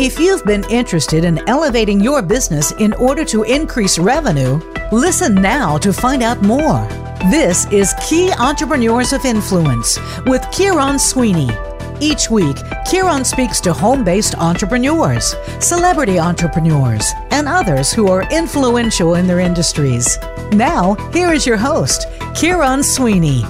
If you've been interested in elevating your business in order to increase revenue, listen now to find out more. This is Key Entrepreneurs of Influence with Kieron Sweeney. Each week, Kieron speaks to home based entrepreneurs, celebrity entrepreneurs, and others who are influential in their industries. Now, here is your host, Kieron Sweeney.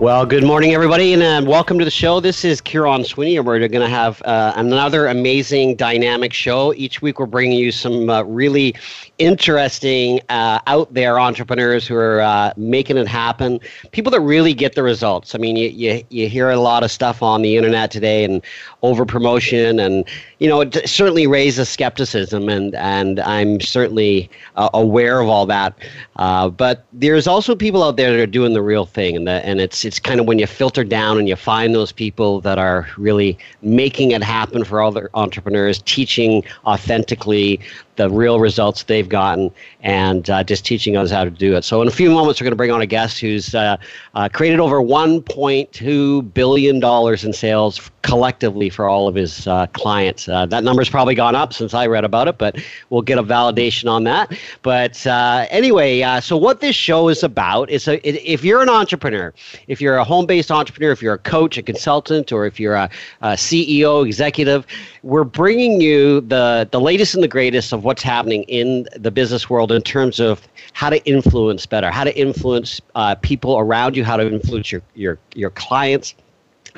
Well, good morning, everybody, and uh, welcome to the show. This is Kieron Sweeney, and we're going to have uh, another amazing, dynamic show. Each week, we're bringing you some uh, really interesting, uh, out there entrepreneurs who are uh, making it happen. People that really get the results. I mean, you, you, you hear a lot of stuff on the internet today and over promotion, and you know, it certainly raises skepticism, and and I'm certainly uh, aware of all that. Uh, but there's also people out there that are doing the real thing, and the, and it's it's kind of when you filter down and you find those people that are really making it happen for other entrepreneurs, teaching authentically the real results they've gotten and uh, just teaching us how to do it. So, in a few moments, we're going to bring on a guest who's uh, uh, created over $1.2 billion in sales collectively for all of his uh, clients. Uh, that number's probably gone up since I read about it, but we'll get a validation on that. But uh, anyway, so what this show is about is a, if you're an entrepreneur, if you're a home based entrepreneur, if you're a coach, a consultant, or if you're a, a CEO, executive, we're bringing you the, the latest and the greatest of what's happening in the business world in terms of how to influence better, how to influence uh, people around you, how to influence your, your, your clients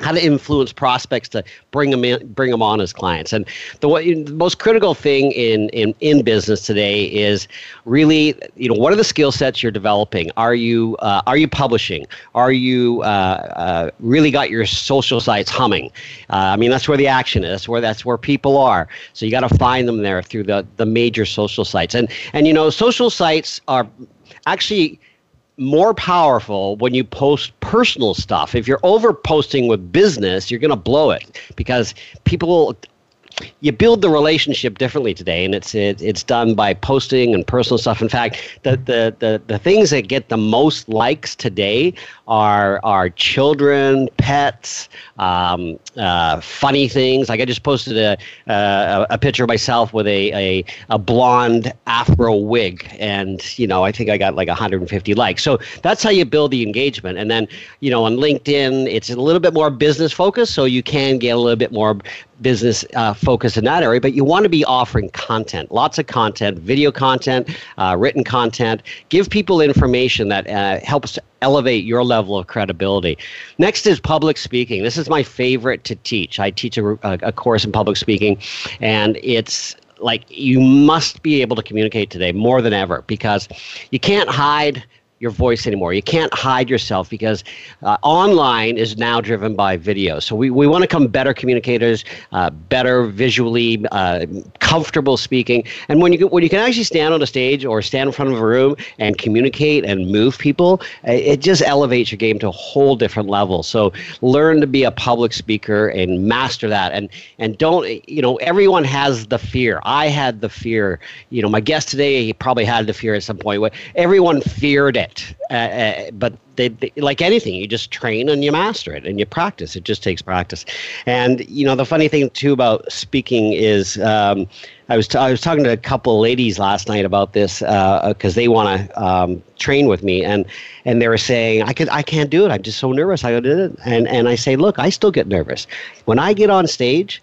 how to influence prospects to bring them in, bring them on as clients. And the, the most critical thing in, in, in business today is really, you know, what are the skill sets you're developing? Are you uh, are you publishing? Are you uh, uh, really got your social sites humming? Uh, I mean, that's where the action is. That's where that's where people are. So you got to find them there through the the major social sites. And and you know, social sites are actually more powerful when you post personal stuff. If you're over posting with business, you're going to blow it because people you build the relationship differently today, and it's it, it's done by posting and personal stuff. In fact, the, the the the things that get the most likes today are are children, pets, um, uh, funny things. Like I just posted a a, a picture of myself with a, a a blonde afro wig, and you know I think I got like 150 likes. So that's how you build the engagement. And then you know on LinkedIn, it's a little bit more business focused, so you can get a little bit more business uh, focus in that area, but you want to be offering content, lots of content, video content, uh, written content. Give people information that uh, helps elevate your level of credibility. Next is public speaking. This is my favorite to teach. I teach a, a course in public speaking, and it's like you must be able to communicate today more than ever because you can't hide your voice anymore. You can't hide yourself because uh, online is now driven by video. So we, we want to become better communicators, uh, better visually, uh, comfortable speaking. And when you, when you can actually stand on a stage or stand in front of a room and communicate and move people, it just elevates your game to a whole different level. So learn to be a public speaker and master that. And, and don't, you know, everyone has the fear. I had the fear. You know, my guest today, he probably had the fear at some point. Everyone feared it Uh, uh, but they, they, like anything, you just train and you master it and you practice. It just takes practice. And you know, the funny thing too about speaking is, um, I was t- I was talking to a couple ladies last night about this because uh, they want to um, train with me, and and they were saying I could I can't do it. I'm just so nervous. I did it, and and I say, look, I still get nervous when I get on stage.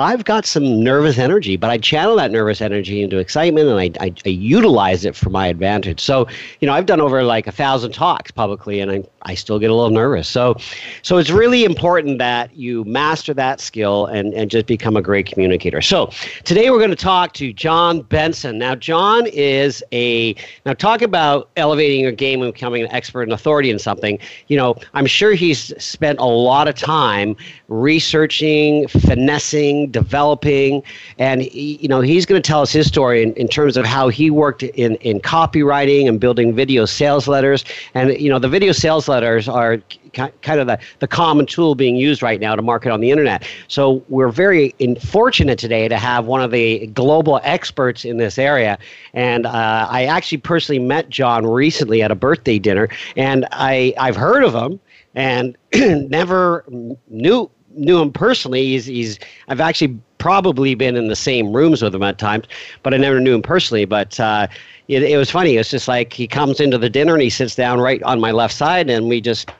I've got some nervous energy, but I channel that nervous energy into excitement and I, I, I, utilize it for my advantage. So, you know, I've done over like a thousand talks publicly and I, I still get a little nervous. So, so it's really important that you master that skill and, and just become a great communicator. So today we're going to talk to John Benson. Now, John is a, now talk about elevating your game and becoming an expert and authority in something. You know, I'm sure he's spent a lot of time researching, finessing, developing, and he, you know he's going to tell us his story in, in terms of how he worked in in copywriting and building video sales letters. And you know the video sales letters are kind of the, the common tool being used right now to market on the internet. So we're very fortunate today to have one of the global experts in this area. And uh, I actually personally met John recently at a birthday dinner, and I, I've heard of him and never knew knew him personally. He's, he's I've actually probably been in the same rooms with him at times, but I never knew him personally. But uh, it, it was funny. It's just like he comes into the dinner and he sits down right on my left side, and we just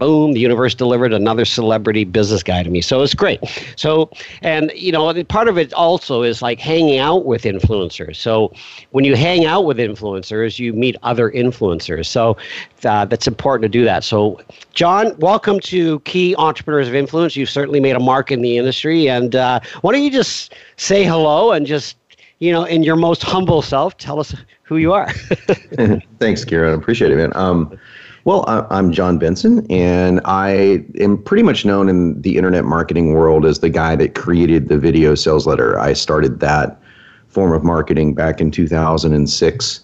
boom, the universe delivered another celebrity business guy to me. So it's great. So, and you know, part of it also is like hanging out with influencers. So when you hang out with influencers, you meet other influencers. So uh, that's important to do that. So, John, welcome to Key Entrepreneurs of Influence. You've certainly made a mark in the industry. And uh, why don't you just say hello and just, you know, in your most humble self, tell us who you are. Thanks, Kieron. Appreciate it, man. Um, well, I'm John Benson, and I am pretty much known in the internet marketing world as the guy that created the video sales letter. I started that form of marketing back in 2006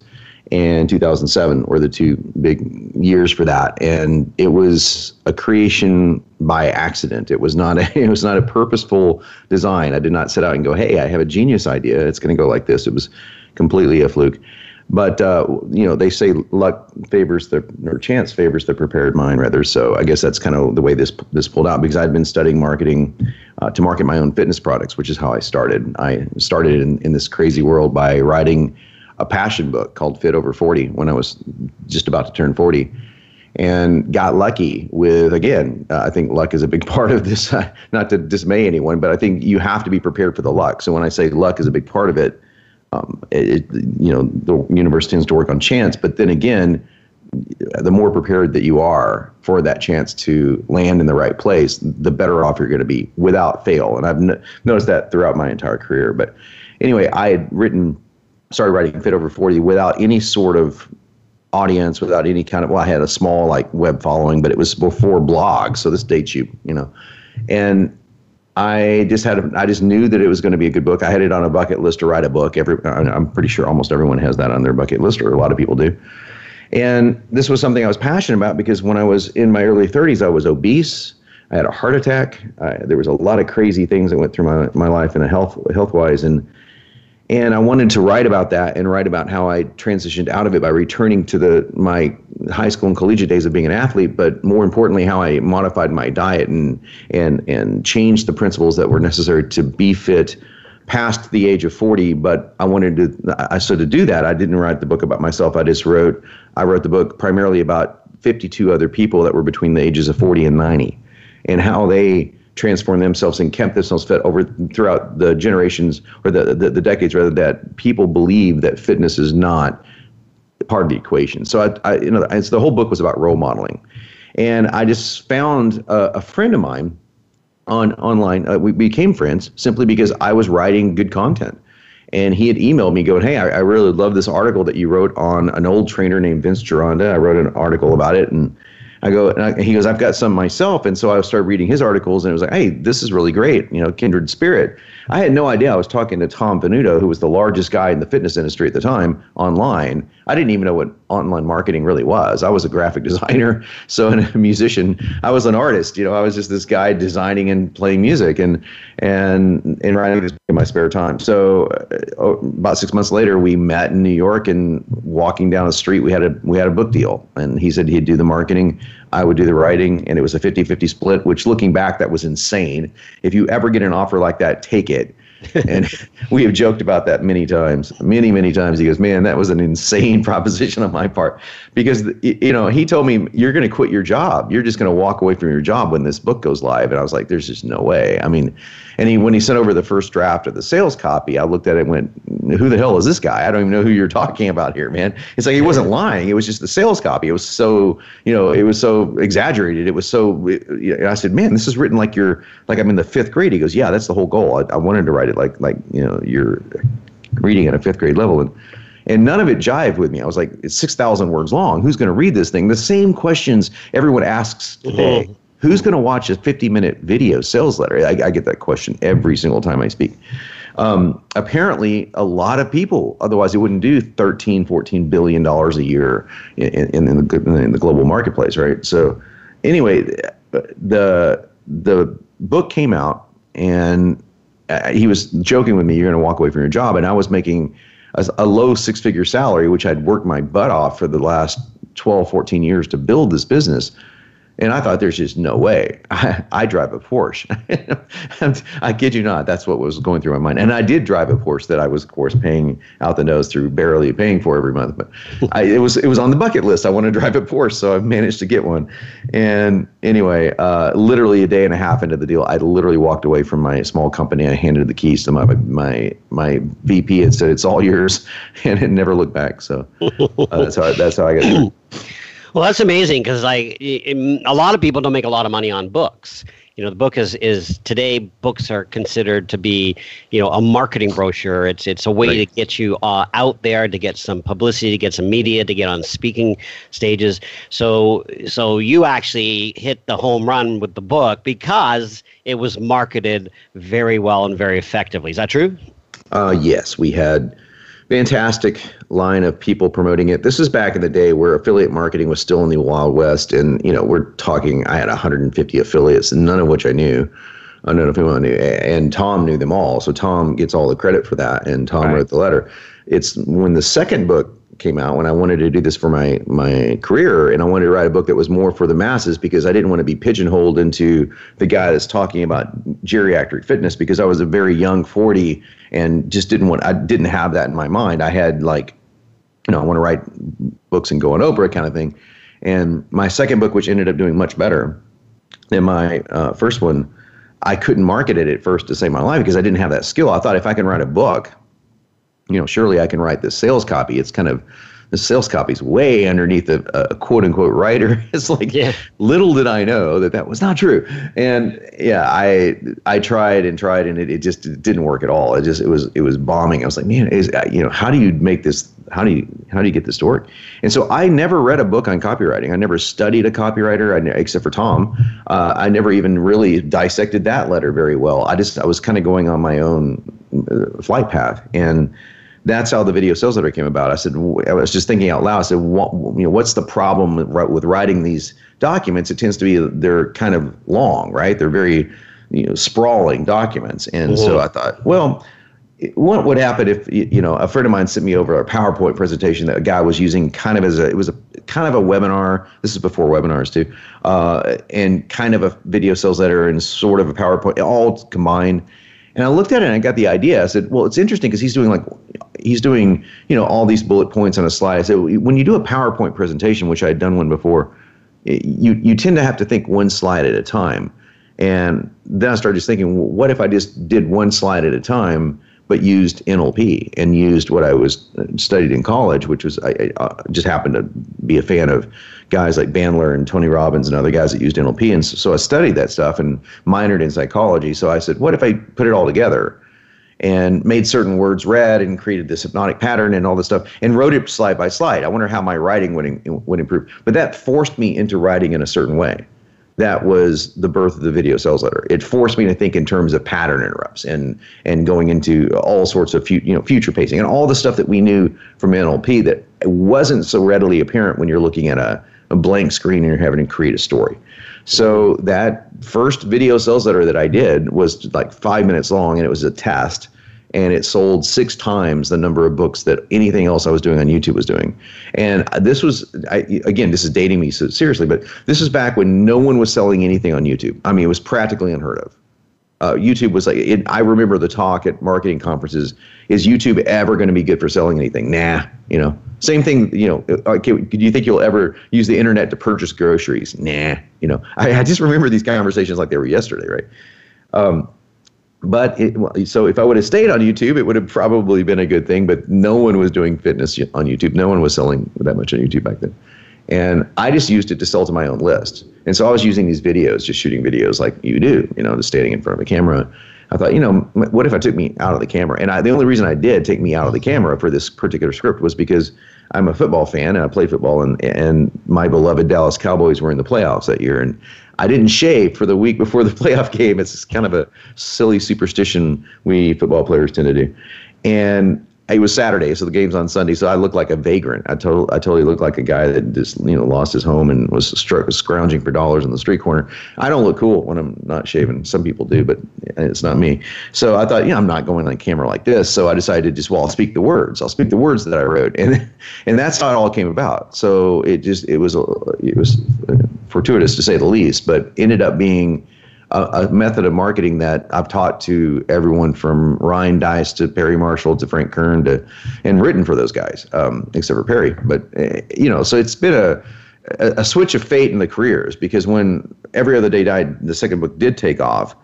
and 2007 were the two big years for that. And it was a creation by accident. It was not a it was not a purposeful design. I did not set out and go hey i have a genius idea. It's going to go like this. It was completely a fluke but uh, you know, they say luck favors the or chance favors the prepared mind, rather. So I guess that's kind of the way this this pulled out because I'd been studying marketing uh, to market my own fitness products, which is how I started. I started in, in this crazy world by writing a passion book called Fit Over 40 when I was just about to turn 40 and got lucky with again uh, i think luck is a big part of this not to dismay anyone but i think you have to be prepared for the luck so when i say luck is a big part of it um, it, you know, the universe tends to work on chance, but then again, the more prepared that you are for that chance to land in the right place, the better off you're going to be without fail. And I've noticed that throughout my entire career. But anyway, I had written, started writing Fit Over 40 without any sort of audience, without any kind of, well, I had a small like web following, but it was before blogs. So this dates you, you know. And I just had I just knew that it was going to be a good book. I had it on a bucket list to write a book. Every, I'm pretty sure almost everyone has that on their bucket list, or a lot of people do. And this was something I was passionate about because when I was in my early 30s, I was obese. I had a heart attack. There was a lot of crazy things that went through my, my life in a health health wise, and and I wanted to write about that and write about how I transitioned out of it by returning to the my high school and collegiate days of being an athlete, but more importantly, how I modified my diet and and and changed the principles that were necessary to be fit past the age of 40 but i wanted to i so to do that i didn't write the book about myself. I just wrote i wrote the book primarily about 52 other people that were between the ages of 40 and 90 and how they transformed themselves and kept themselves fit over throughout the generations or the, the, the decades rather that people believe that fitness is not part of the equation. So I, I you know, so the whole book was about role modeling, and I just found a, a friend of mine on online. Uh, we became friends simply because I was writing good content. And he had emailed me going, Hey, I, I really love this article that you wrote on an old trainer named Vince Gironda. I wrote an article about it. And I go, and I, he goes, I've got some myself. And so I started reading his articles and it was like, hey, this is really great. You know, kindred spirit. I had no idea. I was talking to Tom Venuto, who was the largest guy in the fitness industry at the time online. I didn't even know what online marketing really was. I was a graphic designer, so and a musician. I was an artist. You know, I was just this guy designing and playing music and and and writing in my spare time. So uh, about six months later, we met in New York and walking down the street, we had a we had a book deal, and he said he'd do the marketing. I would do the writing, and it was a 50-50 split. Which, looking back, that was insane. If you ever get an offer like that, take it and we have joked about that many times, many, many times. He goes, "Man, that was an insane proposition on my part," because you know he told me you're going to quit your job. You're just going to walk away from your job when this book goes live. And I was like, "There's just no way." I mean, and he when he sent over the first draft of the sales copy, I looked at it and went, "Who the hell is this guy? I don't even know who you're talking about here, man." It's like he wasn't lying. It was just the sales copy. It was so you know it was so exaggerated. It was so. I said, "Man, this is written like you're like I'm in the fifth grade." He goes, "Yeah, that's the whole goal. I, I wanted to write it like like you know you're reading at a fifth grade level and." and none of it jived with me. I was like, it's 6,000 words long. Who's going to read this thing? The same questions everyone asks today. Mm-hmm. Who's going to watch a 50 minute video sales letter? I, I, get that question every single time I speak. Um, apparently, a lot of people, otherwise, it wouldn't do 13, 14 billion dollars a year in, in, in, the, in the global marketplace, right? So, anyway, the the book came out, and uh, he was joking with me, "You're going to walk away from your job," and I was making a, a low six figure salary, which I'd worked my butt off for the last 12, 14 years to build this business And I thought there's just no way. I, I drive a Porsche. I kid you not. That's what was going through my mind. And I did drive a Porsche that I was, of course, paying out the nose through barely paying for every month. But I, it was it was on the bucket list. I want to drive a Porsche, so I managed to get one. And anyway, uh, literally a day and a half into the deal, I literally walked away from my small company. I handed the keys to my my my VP and said, "It's all yours," and it never looked back. So uh, that's how that's how I got. Well, that's amazing because like a lot of people don't make a lot of money on books. You know, the book is is today books are considered to be you know a marketing brochure. It's it's a way right. to get you uh, out there to get some publicity, to get some media, to get on speaking stages. So so you actually hit the home run with the book because it was marketed very well and very effectively. Is that true? Uh, yes, we had fantastic line of people promoting it. This is back in the day where affiliate marketing was still in the Wild West. And, you know, we're talking, I had 150 affiliates, none of which I knew. Oh, I don't know if anyone knew. And Tom knew them all. So Tom gets all the credit for that. And Tom right. wrote the letter. It's when the second book came out when I wanted to do this for my my career and I wanted to write a book that was more for the masses because I didn't want to be pigeonholed into the guy that's talking about geriatric fitness because I was a very young 40 and just didn't want I didn't have that in my mind. I had like you know, I want to write books and go on Oprah kind of thing. And my second book which ended up doing much better than my uh, first one, I couldn't market it at first to save my life because I didn't have that skill. I thought if I can write a book you know, surely I can write this sales copy. It's kind of the sales copy is way underneath a, a, quote unquote writer. It's like yeah. little did I know that that was not true. And yeah, I I tried and tried and it, it just it didn't work at all. It just it was it was bombing. I was like, man, is you know how do you make this? How do you how do you get this to work? And so I never read a book on copywriting. I never studied a copywriter, I, except for Tom. Uh, I never even really dissected that letter very well. I just I was kind of going on my own uh, flight path and that's how the video sales letter came about. I said, I was just thinking out loud. I said, what, you know, what's the problem with writing these documents? It tends to be they're kind of long, right? They're very, you know, sprawling documents. And so I thought, well, what would happen if you know a friend of mine sent me over a PowerPoint presentation that a guy was using kind of as a it was a kind of a webinar. This is before webinars too, uh, and kind of a video sales letter and sort of a PowerPoint all combined and I looked at it and I got the idea. I said, well, it's interesting because he's doing like, he's doing, you know, all these bullet points on a slide. Said, when you do a PowerPoint presentation, which I had done one before, you, you tend to have to think one slide at a time. And then I started just thinking, well, what if I just did one slide at a time but used NLP and used what I was uh, studied in college, which was I, I uh, just happened to be a fan of guys like Bandler and Tony Robbins and other guys that used NLP, and so, so I studied that stuff and minored in psychology. So I said, what if I put it all together? And made certain words red and created this hypnotic pattern and all this stuff and wrote it slide by slide. I wonder how my writing would, in, would improve. But that forced me into writing in a certain way that was the birth of the video sales letter. It forced me to think in terms of pattern interrupts and and going into all sorts of fu- you know future pacing and all the stuff that we knew from NLP that wasn't so readily apparent when you're looking at a, a blank screen and you're having to create a story. So that first video sales letter that I did was like five minutes long and it was a test and it sold six times the number of books that anything else I was doing on YouTube was doing. And this was, I, again, this is dating me so seriously, but this is back when no one was selling anything on YouTube. I mean, it was practically unheard of. Uh, YouTube was like, it, I remember the talk at marketing conferences is YouTube ever going to be good for selling anything? Nah, you know. Same thing, you know. Okay, uh, do you think you'll ever use the internet to purchase groceries? Nah, you know. I, I just remember these conversations like they were yesterday, right? Um, but it, so if I would have stayed on YouTube, it would have probably been a good thing. But no one was doing fitness on YouTube. No one was selling that much on YouTube back then. And I just used it to sell to my own list. And so I was using these videos, just shooting videos like you do, you know, just standing in front of a camera. I thought, you know, what if I took me out of the camera? And I, the only reason I did take me out of the camera for this particular script was because I'm a football fan and I play football, and and my beloved Dallas Cowboys were in the playoffs that year, and I didn't shave for the week before the playoff game. It's kind of a silly superstition we football players tend to do. And it was Saturday, so the game's on Sunday. So I looked like a vagrant. I told I totally looked like a guy that just you know lost his home and was str- scrounging for dollars in the street corner. I don't look cool when I'm not shaving. Some people do, but it's not me. So I thought, yeah, I'm not going on camera like this. So I decided to just well, I'll speak the words. I'll speak the words that I wrote, and and that's how it all came about. So it just it was it was uh, fortuitous to say the least, but ended up being a, a, method of marketing that I've taught to everyone from Ryan Deiss to Perry Marshall to Frank Kern to, and written for those guys, um, except for Perry. But uh, you know, so it's been a a switch of fate in the careers because when every other day died, the second book did take off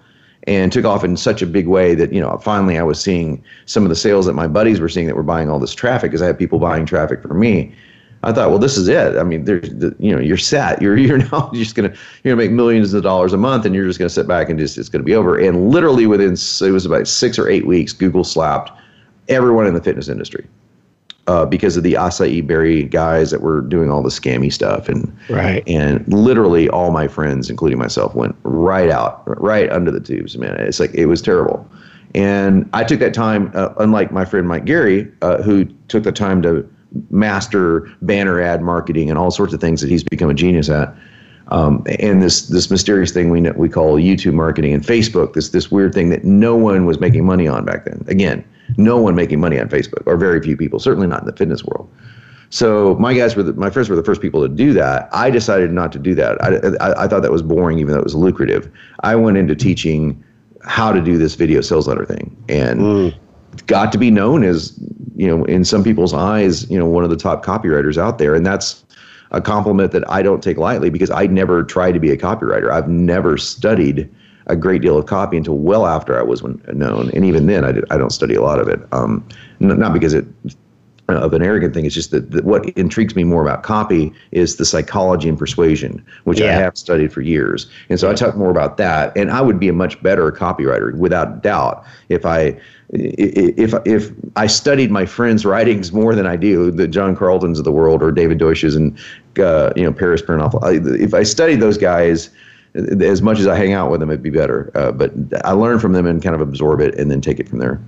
and took off in such a big way that you know finally I was seeing some of the sales that my buddies were seeing that were buying all this traffic because I had people buying traffic for me I thought, well, this is it. I mean, there's, the, you know, you're set. You're you're now just gonna you're gonna make millions of dollars a month, and you're just gonna sit back and just it's gonna be over. And literally within it was about six or eight weeks, Google slapped everyone in the fitness industry uh, because of the acai berry guys that were doing all the scammy stuff, and right. And literally all my friends, including myself, went right out, right under the tubes. Man, it's like it was terrible. And I took that time, uh, unlike my friend Mike Geary, uh, who took the time to master banner ad marketing and all sorts of things that he's become a genius at. Um, and this this mysterious thing we we call YouTube marketing and Facebook. This this weird thing that no one was making money on back then. Again, no one making money on Facebook, or very few people. Certainly not in the fitness world. So my guys were the, my friends were the first people to do that. I decided not to do that. I, I, I thought that was boring, even though it was lucrative. I went into teaching how to do this video sales letter thing, and mm. Got to be known as you know, in some people's eyes, you know, one of the top copywriters out there. And that's a compliment that I don't take lightly because I never tried to be a copywriter. I've never studied a great deal of copy until well after I was known. And even then, I, did, I don't study a lot of it. Um, not because it of an arrogant thing. It's just that, that, what intrigues me more about copy is the psychology and persuasion, which yeah. I have studied for years. And so yeah. I talk more about that. And I would be a much better copywriter, without doubt, if I if if I studied my friends' writings more than I do the John Carltons of the world or David Deutsch's and uh, you know Paris Pernoff, if I studied those guys as much as I hang out with them, it'd be better. Uh, but I learn from them and kind of absorb it and then take it from there.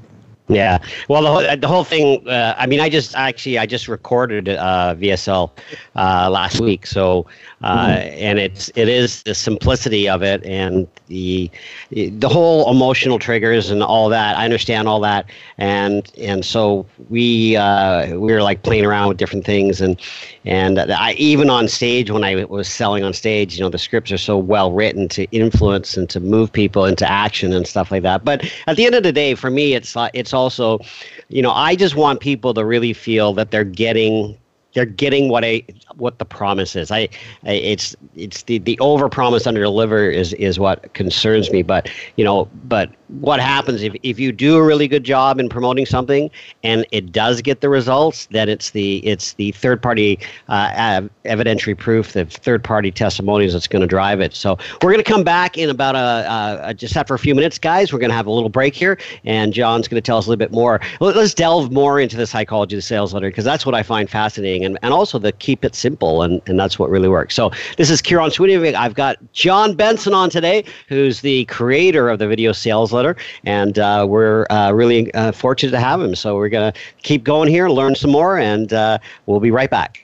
Yeah. Well, the whole, the whole thing, uh, I mean, I just actually, I just recorded uh, VSL uh, last week. So, uh, mm-hmm. and it's, it is the simplicity of it and the, the whole emotional triggers and all that. I understand all that. And, and so we, uh, we were like playing around with different things. And, and I, even on stage, when I was selling on stage, you know, the scripts are so well written to influence and to move people into action and stuff like that. But at the end of the day, for me, it's, it's also, you know, I just want people to really feel that they're getting they're getting what I what the promise is. I, I it's it's the the over promise under deliver is is what concerns me. But you know, but what happens if, if you do a really good job in promoting something and it does get the results then it's the it's the third party uh, evidentiary proof the third party testimonies that's going to drive it so we're going to come back in about a, a, just after a few minutes guys we're going to have a little break here and john's going to tell us a little bit more let's delve more into the psychology of the sales letter because that's what i find fascinating and, and also the keep it simple and, and that's what really works so this is kieron sweeney i've got john benson on today who's the creator of the video sales letter, and uh, we're uh, really uh, fortunate to have him. So we're going to keep going here, learn some more, and uh, we'll be right back.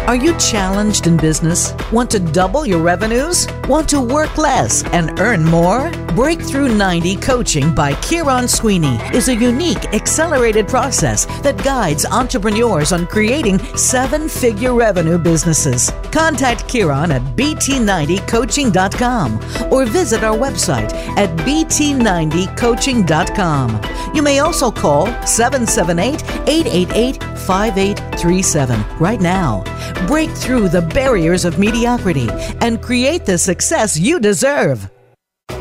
Are you challenged in business? Want to double your revenues? Want to work less and earn more? Breakthrough 90 Coaching by Kieron Sweeney is a unique, accelerated process that guides entrepreneurs on creating seven figure revenue businesses. Contact Kieron at bt90coaching.com or visit our website at bt90coaching.com. You may also call 778 888 5837 right now. Break through the barriers of mediocrity and create the success you deserve.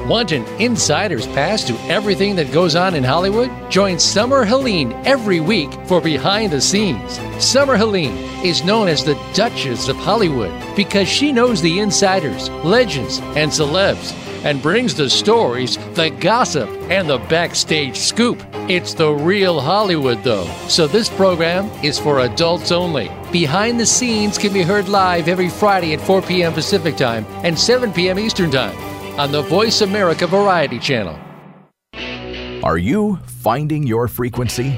Want an insider's pass to everything that goes on in Hollywood? Join Summer Helene every week for Behind the Scenes. Summer Helene is known as the Duchess of Hollywood because she knows the insiders, legends, and celebs and brings the stories, the gossip, and the backstage scoop. It's the real Hollywood, though, so this program is for adults only. Behind the Scenes can be heard live every Friday at 4 p.m. Pacific Time and 7 p.m. Eastern Time on the Voice America Variety Channel. Are you finding your frequency?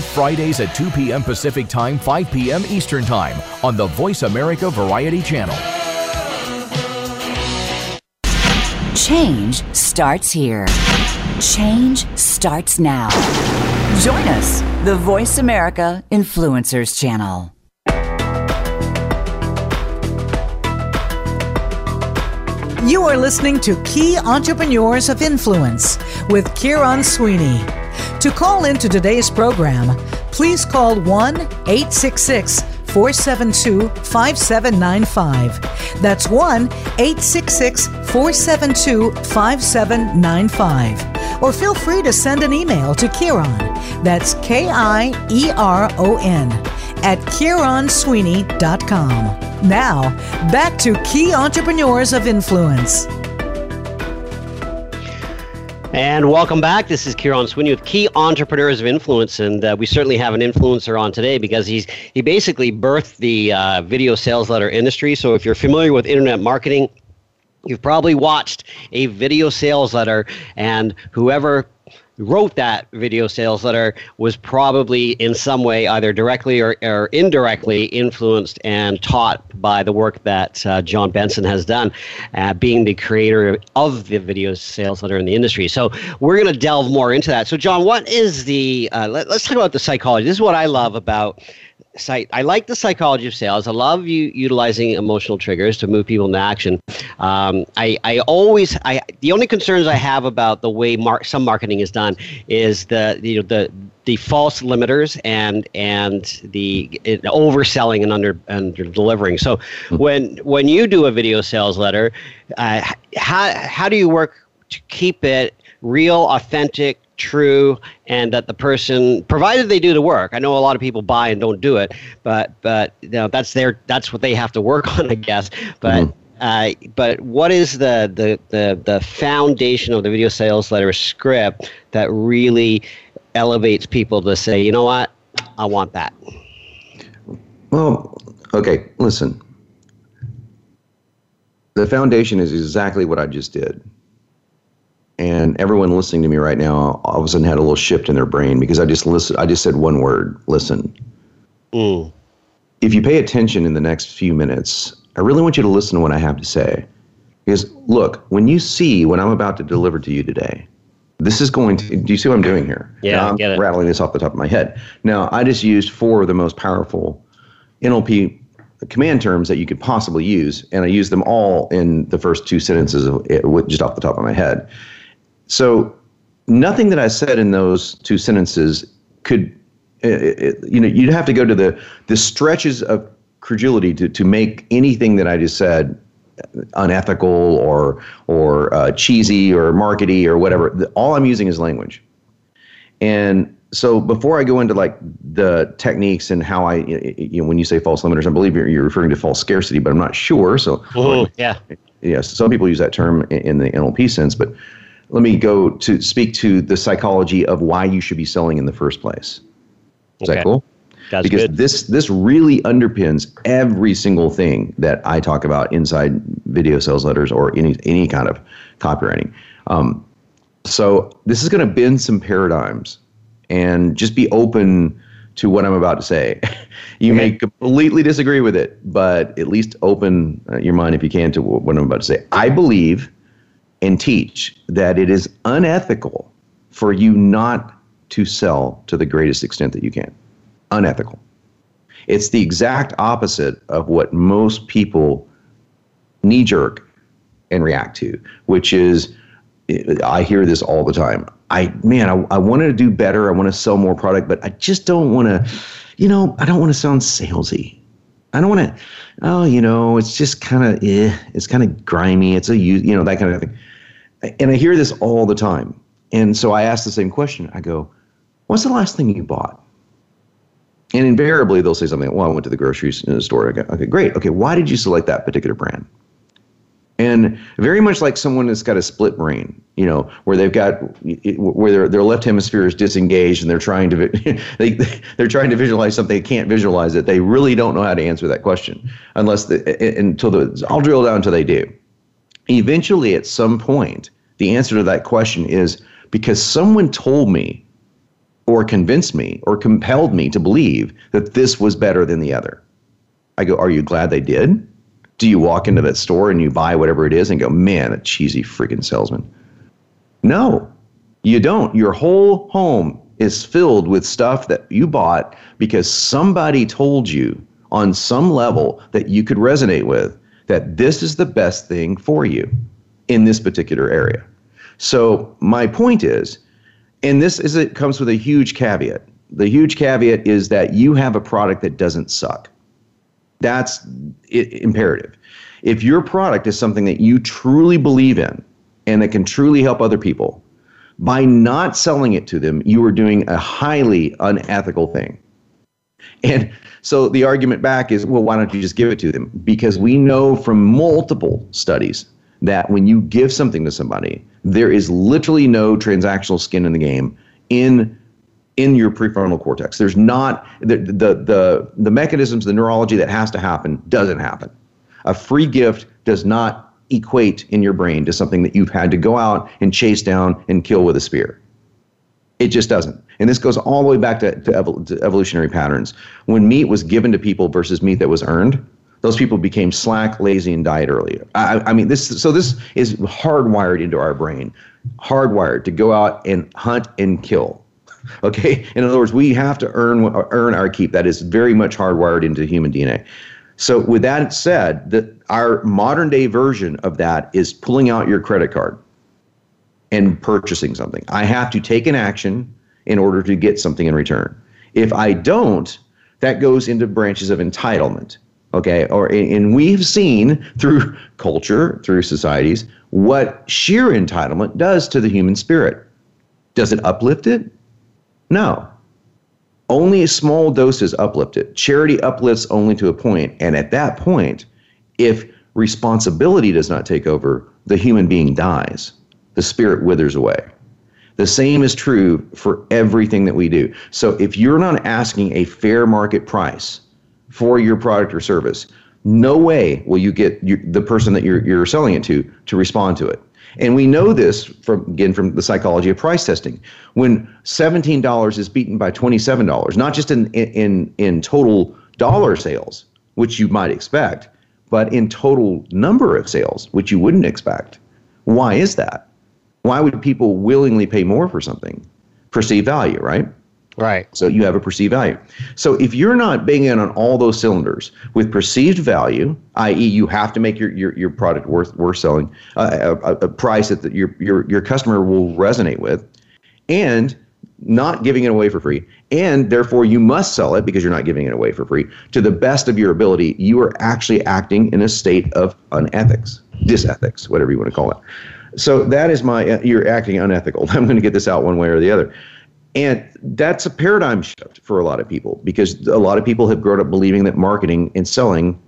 Fridays at 2 p.m. Pacific Time, 5 p.m. Eastern Time on the Voice America Variety Channel. Change starts here. Change starts now. Join us, the Voice America Influencers Channel. You are listening to Key Entrepreneurs of Influence with Kieron Sweeney. To call into today's program, please call 1 866 472 5795. That's 1 866 472 5795. Or feel free to send an email to Kieron. That's K I E R O N at KieronSweeney.com. Now, back to Key Entrepreneurs of Influence. And welcome back. This is Kieron Sweeney with Key Entrepreneurs of Influence, and uh, we certainly have an influencer on today because he's he basically birthed the uh, video sales letter industry. So if you're familiar with internet marketing, you've probably watched a video sales letter, and whoever wrote that video sales letter was probably in some way either directly or, or indirectly influenced and taught by the work that uh, John Benson has done, uh, being the creator of the video sales letter in the industry. So we're going to delve more into that. So, John, what is the, uh, let, let's talk about the psychology. This is what I love about site. I like the psychology of sales. I love you utilizing emotional triggers to move people into action. Um, I, I always, I the only concerns I have about the way mar- some marketing is done is the you know the the false limiters and and the it, overselling and under under delivering. So mm-hmm. when when you do a video sales letter, uh, how how do you work to keep it real, authentic, true and that the person provided they do the work. I know a lot of people buy and don't do it but but you know that's their that's what they have to work on i guess. But mm-hmm. uh, but what is the, the the the foundation of the video sales letter script that really elevates people to say you know what? I want that. Well okay listen. The foundation is exactly what i just did and everyone listening to me right now all of a sudden had a little shift in their brain because I just listen. I just said one word: listen. Mm. If you pay attention in the next few minutes, I really want you to listen to what I have to say. Because look, when you see what I'm about to deliver to you today, this is going to. Do you see what I'm doing here? Yeah, now, I'm get it. rattling this off the top of my head. Now, I just used four of the most powerful NLP command terms that you could possibly use, and I used them all in the first two sentences of it, just off the top of my head. So nothing that I said in those two sentences could, it, it, you know, you'd have to go to the the stretches of credulity to to make anything that I just said unethical or or uh, cheesy or markety or whatever. All I'm using is language, and so before I go into like the techniques and how I, you know, when you say false limiters, I believe you're, you're referring to false scarcity, but I'm not sure. So, Ooh, yeah, yes, some people use that term in, in the NLP sense, but let me go to speak to the psychology of why you should be selling in the first place. Is okay. that cool? That's because good. this this really underpins every single thing that I talk about inside video sales letters or any any kind of copywriting. Um, so this is going to bend some paradigms, and just be open to what I'm about to say. you okay. may completely disagree with it, but at least open uh, your mind if you can to what I'm about to say. I believe and teach that it is unethical for you not to sell to the greatest extent that you can. Unethical. It's the exact opposite of what most people knee jerk and react to, which is I hear this all the time. I man, I, I wanted to do better. I want to sell more product, but I just don't want to, you know, I don't want to sound salesy. I don't want to, oh, you know, it's just kind of, eh, it's kind of grimy. It's a, you know, that kind of thing and I hear this all the time. And so I ask the same question. I go, What's the last thing you bought? And invariably, they'll say something. Well, I went to the grocery uh, store. Okay, okay, great. Okay, why did you select that particular brand? And very much like someone that's got a split brain, you know, where they've got where their their left hemisphere is disengaged and they're trying to they they're trying to visualize something they can't visualize it. They really don't know how to answer that question unless the, until the I'll drill down until they do. Eventually, at some point, the answer to that question is because someone told me or convinced me or compelled me to believe that this was better than the other. I go, Are you glad they did? Do you walk into that store and you buy whatever it is and go, Man, a cheesy freaking salesman? No, you don't. Your whole home is filled with stuff that you bought because somebody told you on some level that you could resonate with that this is the best thing for you in this particular area. So my point is, and this is it comes with a huge caveat. The huge caveat is that you have a product that doesn't suck. That's it, imperative. If your product is something that you truly believe in and that can truly help other people, by not selling it to them, you are doing a highly unethical thing. And so the argument back is, well, why don't you just give it to them? Because we know from multiple studies that when you give something to somebody, there is literally no transactional skin in the game in in your prefrontal cortex. There's not the the the, the mechanisms, the neurology that has to happen doesn't happen. A free gift does not equate in your brain to something that you've had to go out and chase down and kill with a spear. It just doesn't. And this goes all the way back to, to, evol- to evolutionary patterns. When meat was given to people versus meat that was earned, those people became slack, lazy, and died earlier. I, I mean, this so this is hardwired into our brain, hardwired to go out and hunt and kill. Okay, in other words, we have to earn earn our keep. That is very much hardwired into human DNA. So, with that said, that our modern day version of that is pulling out your credit card and purchasing something. I have to take an action in order to get something in return. If I don't, that goes into branches of entitlement. Okay, or and we've seen through culture, through societies, what sheer entitlement does to the human spirit. Does it uplift it? No. Only a small doses uplift it. Charity uplifts only to a point, and at that point, if responsibility does not take over, the human being dies. The spirit withers away. The same is true for everything that we do. So if you're not asking a fair market price for your product or service, no way will you get your, the person that you're, you're selling it to to respond to it. And we know this from again from the psychology of price testing. When $17 is beaten by $27, not just in in in total dollar sales, which you might expect, but in total number of sales, which you wouldn't expect. Why is that? Why would people willingly pay more for something? Perceived value, right? Right. So you have a perceived value. So if you're not banging on all those cylinders with perceived value, i.e., you have to make your, your, your product worth worth selling, uh, a, a, price that the, your, your your customer will resonate with, and not giving it away for free, and therefore you must sell it because you're not giving it away for free to the best of your ability. You are actually acting in a state of unethics, disethics, whatever you want to call it. So that is my uh, you're acting unethical. I'm going to get this out one way or the other. And that's a paradigm shift for a lot of people because a lot of people have grown up believing that marketing and selling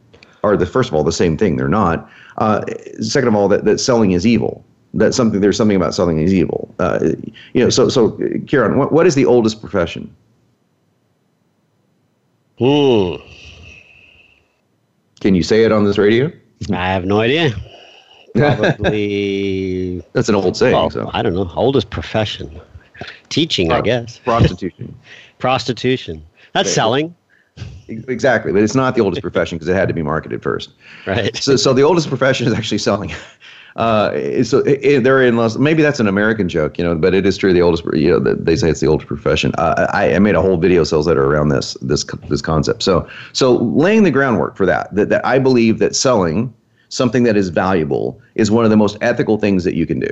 are the first of all the same thing. They're not. Uh, second of all, that, that selling is evil. That something there's something about selling is evil. Uh, you know. So so, Kieron, what, what is the oldest profession? Hmm. Can you say it on this radio? I have no idea. Probably. That's an old saying. well, so. I don't know. Oldest profession. Teaching, I guess. Prostitution. Prostitution. That's Okay. selling. exactly, but it's not the oldest profession because it had to be marketed first. Right. So, so the oldest profession is actually selling. Uh, so it, they're in Los. Maybe that's an American joke, you know, but it is true. The oldest, you know, they say it's the oldest profession. Uh, I, I made a whole video sales letter around this this this concept. So, so laying the groundwork for that, that, that I believe that selling something that is valuable is one of the most ethical things that you can do.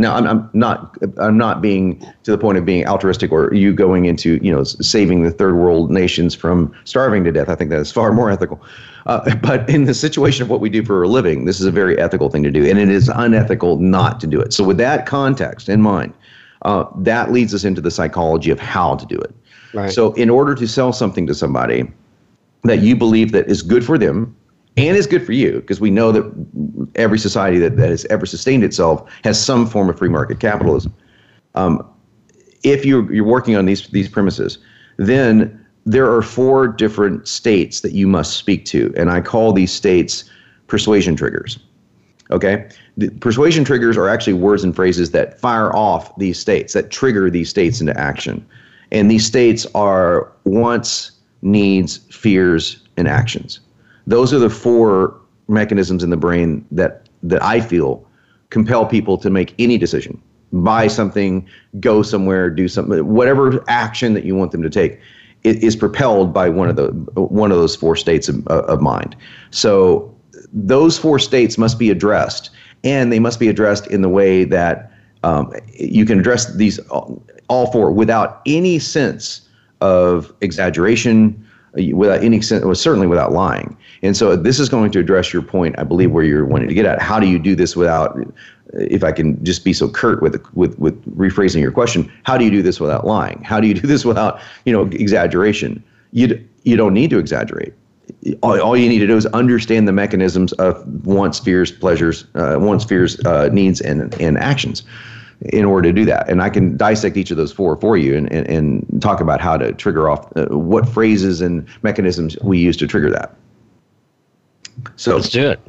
Now, I'm, I'm not I'm not being to the point of being altruistic or you going into you know saving the third world nations from starving to death. I think that is far more ethical. Uh, but in the situation of what we do for a living, this is a very ethical thing to do, and it is unethical not to do it. So, with that context in mind, uh, that leads us into the psychology of how to do it. Right. So, in order to sell something to somebody that you believe that is good for them and is good for you, because we know that every society that, that has ever sustained itself has some form of free market capitalism. Um, if you're, you're working on these, these premises, then there are four different states that you must speak to. And I call these states persuasion triggers. Okay? The persuasion triggers are actually words and phrases that fire off these states, that trigger these states into action. And these states are wants, needs, fears, and actions. Those are the four mechanisms in the brain that, that I feel compel people to make any decision buy something, go somewhere, do something, whatever action that you want them to take is propelled by one of the one of those four states of, of mind. So those four states must be addressed, and they must be addressed in the way that um, you can address these all four without any sense of exaggeration, without any certainly without lying. And so this is going to address your point, I believe, where you're wanting to get at. How do you do this without if I can just be so curt with with with rephrasing your question, how do you do this without lying? How do you do this without you know exaggeration? You you don't need to exaggerate. All, all you need to do is understand the mechanisms of wants, fears, pleasures, uh, wants, fears, uh, needs, and and actions in order to do that. And I can dissect each of those four for you and, and, and talk about how to trigger off uh, what phrases and mechanisms we use to trigger that. So let's do it.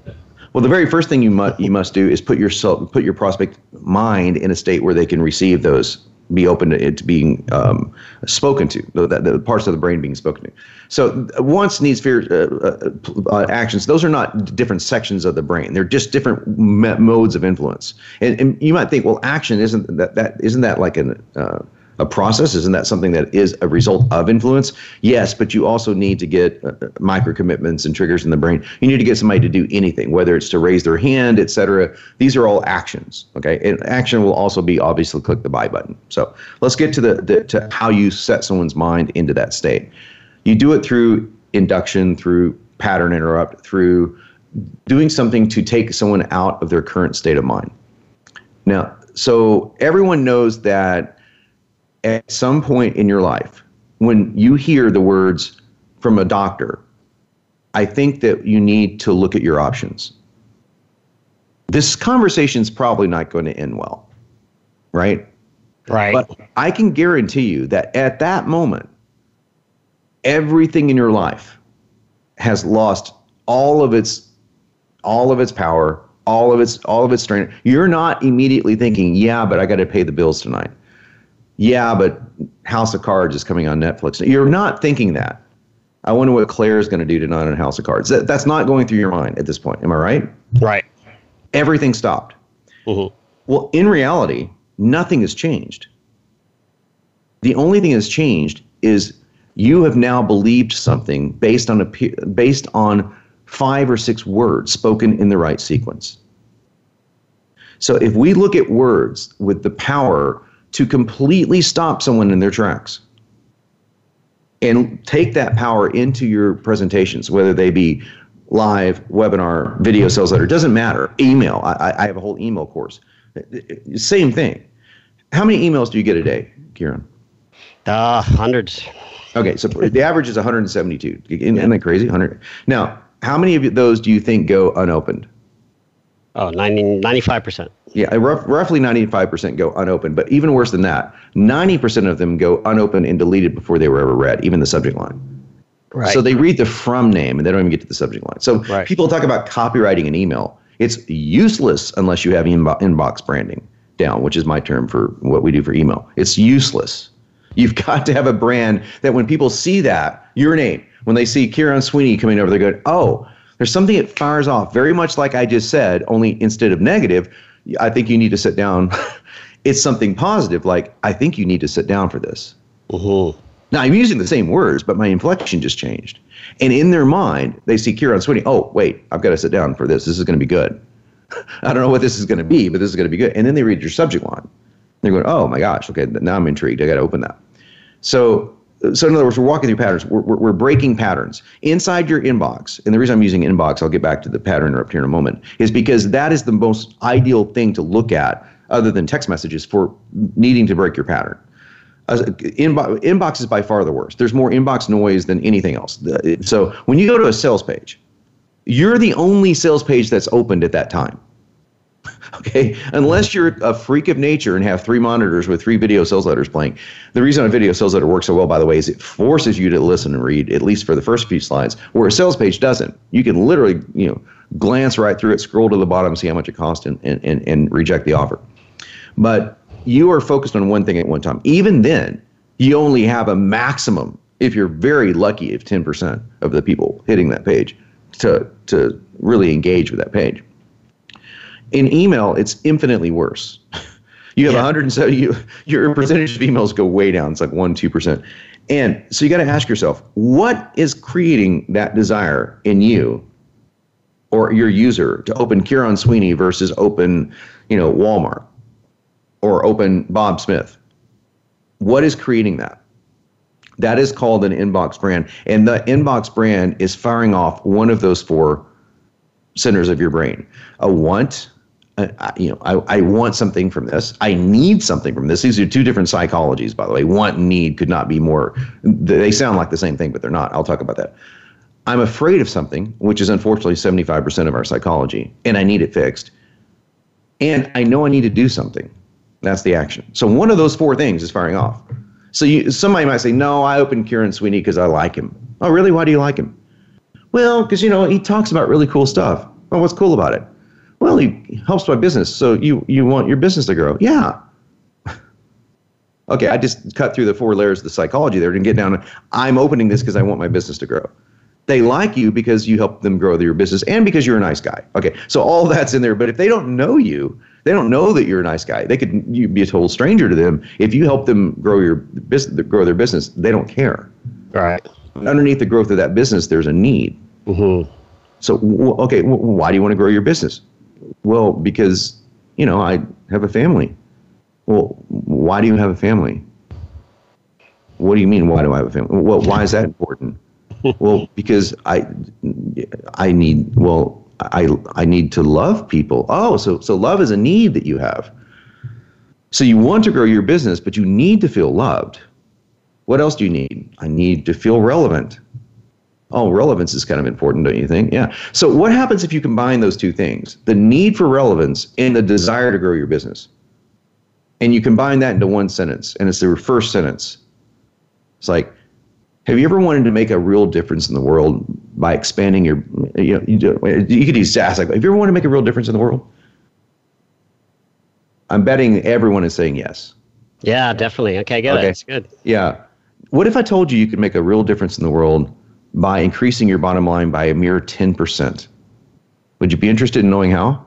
Well, the very first thing you must you must do is put yourself put your prospect mind in a state where they can receive those, be open to it being um, spoken to, the, the, parts of the brain being spoken to. So wants, needs, fear, uh, uh, uh, actions. Those are not different sections of the brain. They're just different modes of influence. And, and you might think, well, action isn't that that isn't that like an uh, a process? Isn't that something that is a result of influence? Yes, but you also need to get uh, micro commitments and triggers in the brain. You need to get somebody to do anything, whether it's to raise their hand, etc. These are all actions. Okay, and action will also be obviously click the buy button. So let's get to the, the to how you set someone's mind into that state. You do it through induction, through pattern interrupt, through doing something to take someone out of their current state of mind. Now, so everyone knows that at some point in your life, when you hear the words from a doctor, I think that you need to look at your options. This conversation is probably not going to end well, right? Right. But I can guarantee you that at that moment, everything in your life has lost all of its all of its power, all of its all of its strength. You're not immediately thinking, "Yeah, but I got to pay the bills tonight." Yeah, but House of Cards is coming on Netflix. You're not thinking that. I wonder what Claire is going to do tonight on House of Cards. That, that's not going through your mind at this point. Am I right? Right. Everything stopped. Mm-hmm. Well, in reality, nothing has changed. The only thing that's changed is you have now believed something based on a based on five or six words spoken in the right sequence. So if we look at words with the power to completely stop someone in their tracks and take that power into your presentations, whether they be live, webinar, video sales letter, doesn't matter. Email. I, I have a whole email course. Same thing. How many emails do you get a day, Kieron? Uh, hundreds. Okay, so the average is 172. Isn't that crazy? 100. Now, how many of those do you think go unopened? Oh, 90, 95%. Yeah, rough, roughly 95% go unopened. But even worse than that, 90% of them go unopened and deleted before they were ever read, even the subject line. Right. So they read the from name and they don't even get to the subject line. So right. people talk about copywriting an email. It's useless unless you have inbo- inbox branding down, which is my term for what we do for email. It's useless. You've got to have a brand that when people see that, your name, when they see Kieron Sweeney coming over, they're going, oh, there's something that fires off very much like I just said, only instead of negative, I think you need to sit down. it's something positive, like I think you need to sit down for this. Mm-hmm. Now I'm using the same words, but my inflection just changed. And in their mind, they see Kieron Sweeney. Oh, wait, I've got to sit down for this. This is going to be good. I don't know what this is going to be, but this is going to be good. And then they read your subject line. They're going, oh my gosh, okay, now I'm intrigued. I got to open that. So so in other words, we're walking through patterns. We're, we're, we're, breaking patterns inside your inbox. And the reason I'm using inbox, I'll get back to the pattern interrupt here in a moment, is because that is the most ideal thing to look at, other than text messages, for needing to break your pattern. uh, inbox, inbox is by far the worst. There's more inbox noise than anything else. So when you go to a sales page, you're the only sales page that's opened at that time. Okay, unless you're a freak of nature and have three monitors with three video sales letters playing. The reason a video sales letter works so well, by the way, is it forces you to listen and read at least for the first few slides, where a sales page doesn't. You can literally, you know, glance right through it, scroll to the bottom, see how much it costs, and and and, and reject the offer. But you are focused on one thing at one time. Even then, you only have a maximum, if you're very lucky, of 10% of the people hitting that page to, to really engage with that page. In email, it's infinitely worse. You have yeah. 170, you, your percentage of emails go way down. It's like 1%, 2%. And so you got to ask yourself, what is creating that desire in you or your user to open Kieron Sweeney versus open, you know, Walmart? or open Bob Smith. What is creating that? That is called an inbox brand. And the inbox brand is firing off one of those four centers of your brain a want, you know, I, I want something from this. I need something from this. These are two different psychologies, by the way. Want and need could not be more, they sound like the same thing, but they're not. I'll talk about that. I'm afraid of something, which is unfortunately 75% of our psychology, and I need it fixed. And I know I need to do something. That's the action. So one of those four things is firing off. So you, somebody might say, no, I opened Kieron Sweeney because I like him. Oh, really? Why do you like him? Well, because, you know, he talks about really cool stuff. Well, what's cool about it? Well, he helps my business. So you, you want your business to grow. Yeah. okay, I just cut through the four layers of the psychology there and get down. To I'm opening this because I want my business to grow. They like you because you help them grow their business and because you're a nice guy. Okay, so all that's in there. But if they don't know you, they don't know that you're a nice guy. They could you be a total stranger to them. If you help them grow your business, grow their business, they don't care. Right. Underneath the growth of that business, there's a need. Mm-hmm. So okay, why do you want to grow your business? Well, because you know I have a family. Well, why do you have a family? What do you mean? Why do I have a family? Well, why is that important? well, because I I need well I I need to love people. Oh, so so love is a need that you have. So you want to grow your business, but you need to feel loved. What else do you need? I need to feel relevant. Oh, relevance is kind of important, don't you think? Yeah. So what happens if you combine those two things? The need for relevance and the desire to grow your business. And you combine that into one sentence, and it's the first sentence. It's like, have you ever wanted to make a real difference in the world by expanding your, you know, you, do, you could use ask like, have you ever wanted to make a real difference in the world? I'm betting everyone is saying yes. Yeah, definitely. Okay, good. Okay. That's good. Yeah. What if I told you you could make a real difference in the world by increasing your bottom line by a mere 10%? Would you be interested in knowing how?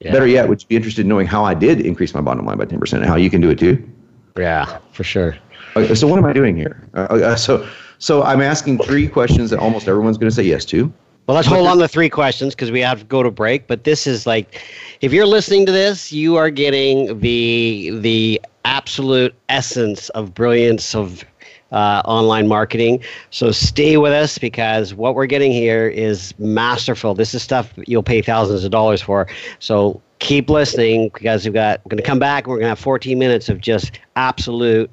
Yeah. Better yet, would you be interested in knowing how I did increase my bottom line by 10% and how you can do it too? Yeah, for sure. Okay, so what am I doing here? Uh, uh, so, so I'm asking three questions that almost everyone's going to say yes to. Well, let's hold on to three questions because we have to go to break. But this is like, if you're listening to this, you are getting the the absolute essence of brilliance of uh, online marketing. So stay with us because what we're getting here is masterful. This is stuff you'll pay thousands of dollars for. So keep listening because we've got we're going to come back. We're going to have 14 minutes of just absolute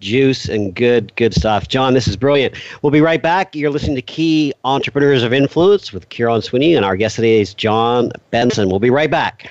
juice and good, good stuff. Jon, this is brilliant. We'll be right back. You're listening to Key Entrepreneurs of Influence with Kieron Sweeney, and our guest today is Jon Benson. We'll be right back.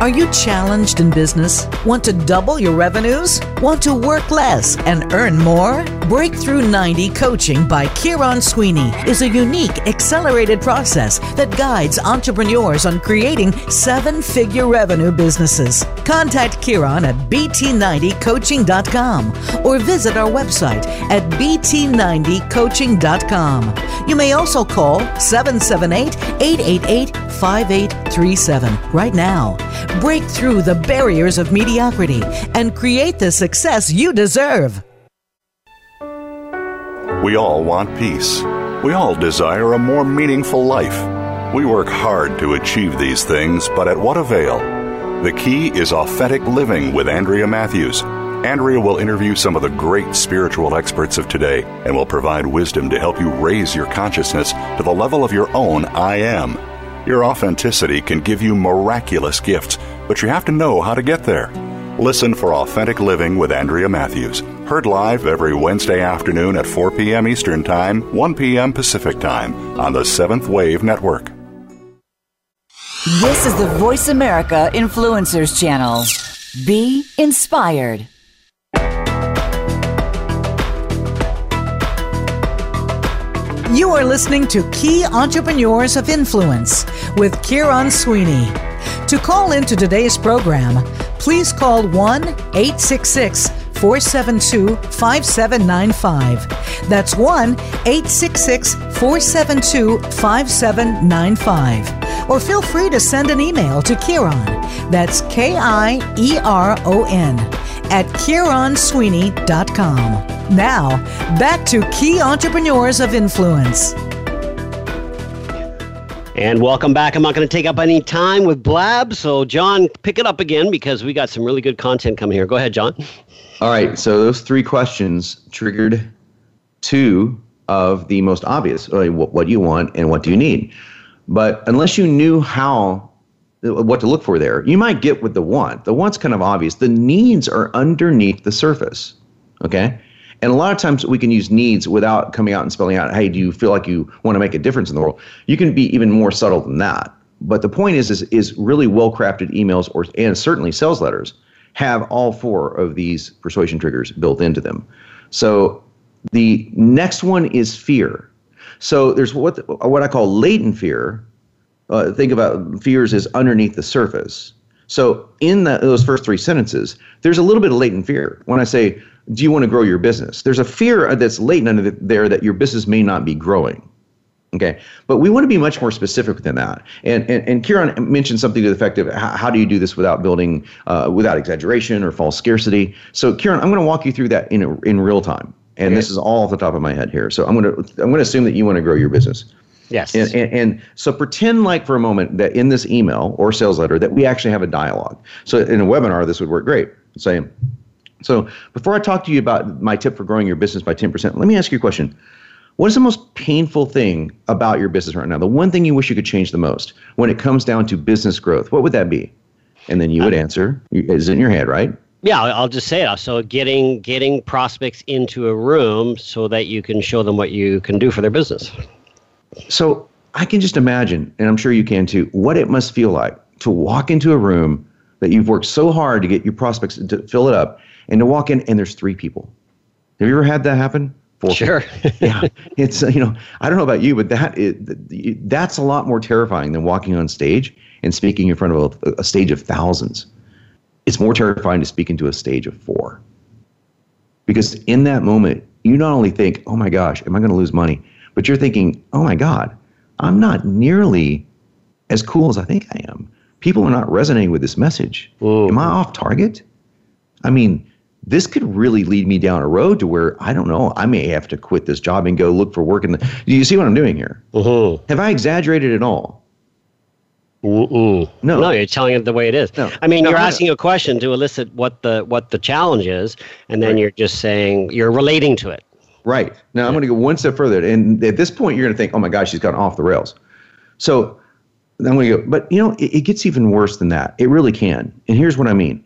Are you challenged in business? Want to double your revenues? Want to work less and earn more? Breakthrough 90 Coaching by Kieron Sweeney is a unique, accelerated process that guides entrepreneurs on creating seven figure revenue businesses. Contact Kieron at bt90coaching.com or visit our website at bt90coaching.com. You may also call 778 888 5837 right now. Break through the barriers of mediocrity and create the success you deserve. We all want peace. We all desire a more meaningful life. We work hard to achieve these things, but at what avail? The key is authentic living with Andrea Matthews. Andrea will interview some of the great spiritual experts of today and will provide wisdom to help you raise your consciousness to the level of your own I am. Your authenticity can give you miraculous gifts, but you have to know how to get there. Listen for Authentic Living with Andrea Matthews. Heard live every Wednesday afternoon at 4 p.m. Eastern Time, 1 p.m. Pacific Time on the Seventh Wave Network. This is the Voice America Influencers Channel. Be inspired. You are listening to Key Entrepreneurs of Influence with Kieron Sweeney. To call into today's program, please call 1 866 472 5795. That's 1 866 472 5795. Or feel free to send an email to Kieron. That's K I E R O N at KieronSweeney.com. Now, back to Key Entrepreneurs of Influence. And welcome back. I'm not going to take up any time with Blab. So, Jon, pick it up again because we got some really good content coming here. Go ahead, Jon. All right. So, those three questions triggered two of the most obvious what do you want and what do you need? But unless you knew how, what to look for there, you might get with the want. The want's kind of obvious. The needs are underneath the surface. Okay. And a lot of times we can use needs without coming out and spelling out, hey, do you feel like you want to make a difference in the world? You can be even more subtle than that. But the point is, is, is really well crafted emails or and certainly sales letters have all four of these persuasion triggers built into them. So the next one is fear. So there's what what I call latent fear. Uh, think about fears as underneath the surface. So in the, those first three sentences, there's a little bit of latent fear. When I say do you want to grow your business? There's a fear that's latent under there that your business may not be growing. Okay, but we want to be much more specific than that. And and, and Kieron mentioned something to the effect of how, how do you do this without building, uh, without exaggeration or false scarcity. So Kieron, I'm going to walk you through that in in real time. And okay. this is all off the top of my head here. So I'm going to I'm going to assume that you want to grow your business. Yes. And, and, and, so pretend like for a moment that in this email or sales letter that we actually have a dialogue. So in a webinar, this would work great. Saying, so before I talk to you about my tip for growing your business by 10%, let me ask you a question. What is the most painful thing about your business right now? The one thing you wish you could change the most when it comes down to business growth, what would that be? And then you would um, answer, is in your head, right? Yeah, I'll just say it. So getting getting prospects into a room so that you can show them what you can do for their business. So I can just imagine, and I'm sure you can too, what it must feel like to walk into a room that you've worked so hard to get your prospects to fill it up and to walk in and there's three people. Have you ever had that happen? For sure. yeah, it's you know I don't know about you, but that is, that's a lot more terrifying than walking on stage and speaking in front of a, a stage of thousands. It's more terrifying to speak into a stage of four. Because in that moment, you not only think, "Oh my gosh, am I going to lose money?" But you're thinking, "Oh my god, I'm not nearly as cool as I think I am." People are not resonating with this message. Ooh. Am I off target? I mean, this could really lead me down a road to where I don't know. I may have to quit this job and go look for work. In the, do you see what I'm doing here? Uh-huh. Have I exaggerated at all? Mm-mm. No, no, you're telling it the way it is. No. I mean, no, you're asking a question to elicit what the what the challenge is, and then right. you're just saying you're relating to it. Right now, yeah. I'm going to go one step further, and at this point, you're going to think, "Oh my gosh, she's gone off the rails." So I'm going to go, but you know, it, it gets even worse than that. It really can, and here's what I mean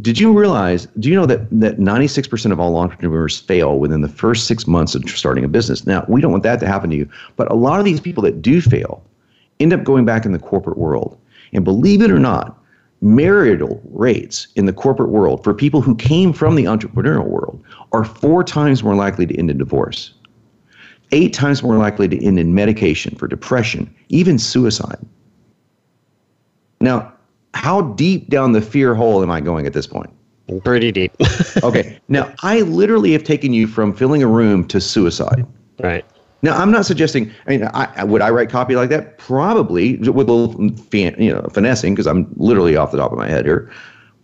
did you realize, do you know that, that 96% of all entrepreneurs fail within the first six months of starting a business? Now, we don't want that to happen to you, but a lot of these people that do fail end up going back in the corporate world. And believe it or not, marital rates in the corporate world for people who came from the entrepreneurial world are four times more likely to end in divorce, eight times more likely to end in medication for depression, even suicide. Now, how deep down the fear hole am I going at this point? Pretty deep. okay. Now, I literally have taken you from filling a room to suicide. Right. Now, I'm not suggesting. I mean, I, would I write copy like that? Probably with a little, you know, finessing because I'm literally off the top of my head here.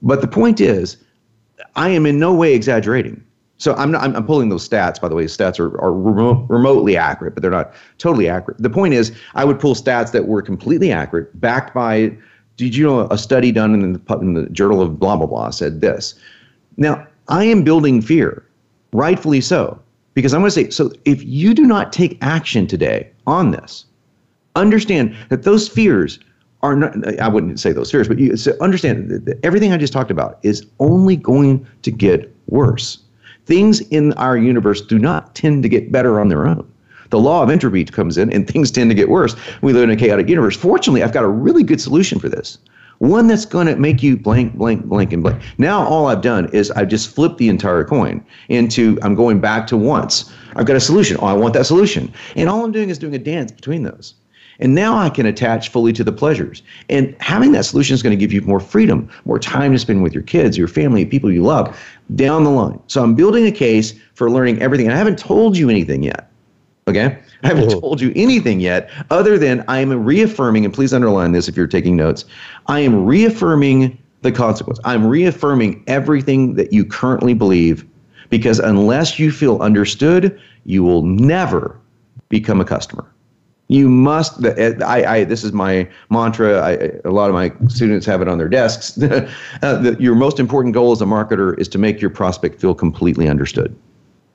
But the point is, I am in no way exaggerating. So I'm, not, I'm, I'm pulling those stats, by the way. Stats are, are remote, remotely accurate, but they're not totally accurate. The point is, I would pull stats that were completely accurate, backed by, did you know, a study done in the, in the journal of blah, blah, blah said this. Now, I am building fear, rightfully so, because I'm going to say, so if you do not take action today on this, understand that those fears are not, I wouldn't say those fears, but you so understand that everything I just talked about is only going to get worse. Things in our universe do not tend to get better on their own. The law of entropy comes in and things tend to get worse. We live in a chaotic universe. Fortunately, I've got a really good solution for this. One that's going to make you blank, blank, blank, and blank. Now, all I've done is I've just flipped the entire coin into I'm going back to once. I've got a solution. Oh, I want that solution. And all I'm doing is doing a dance between those. And now I can attach fully to the pleasures. And having that solution is going to give you more freedom, more time to spend with your kids, your family, people you love down the line. So I'm building a case for learning everything. And I haven't told you anything yet. Okay? I haven't oh. told you anything yet other than I am reaffirming, and please underline this if you're taking notes. I am reaffirming the consequence. I'm reaffirming everything that you currently believe because unless you feel understood, you will never become a customer. You must. I, I this is my mantra. I, a lot of my students have it on their desks. uh, the, your most important goal as a marketer is to make your prospect feel completely understood.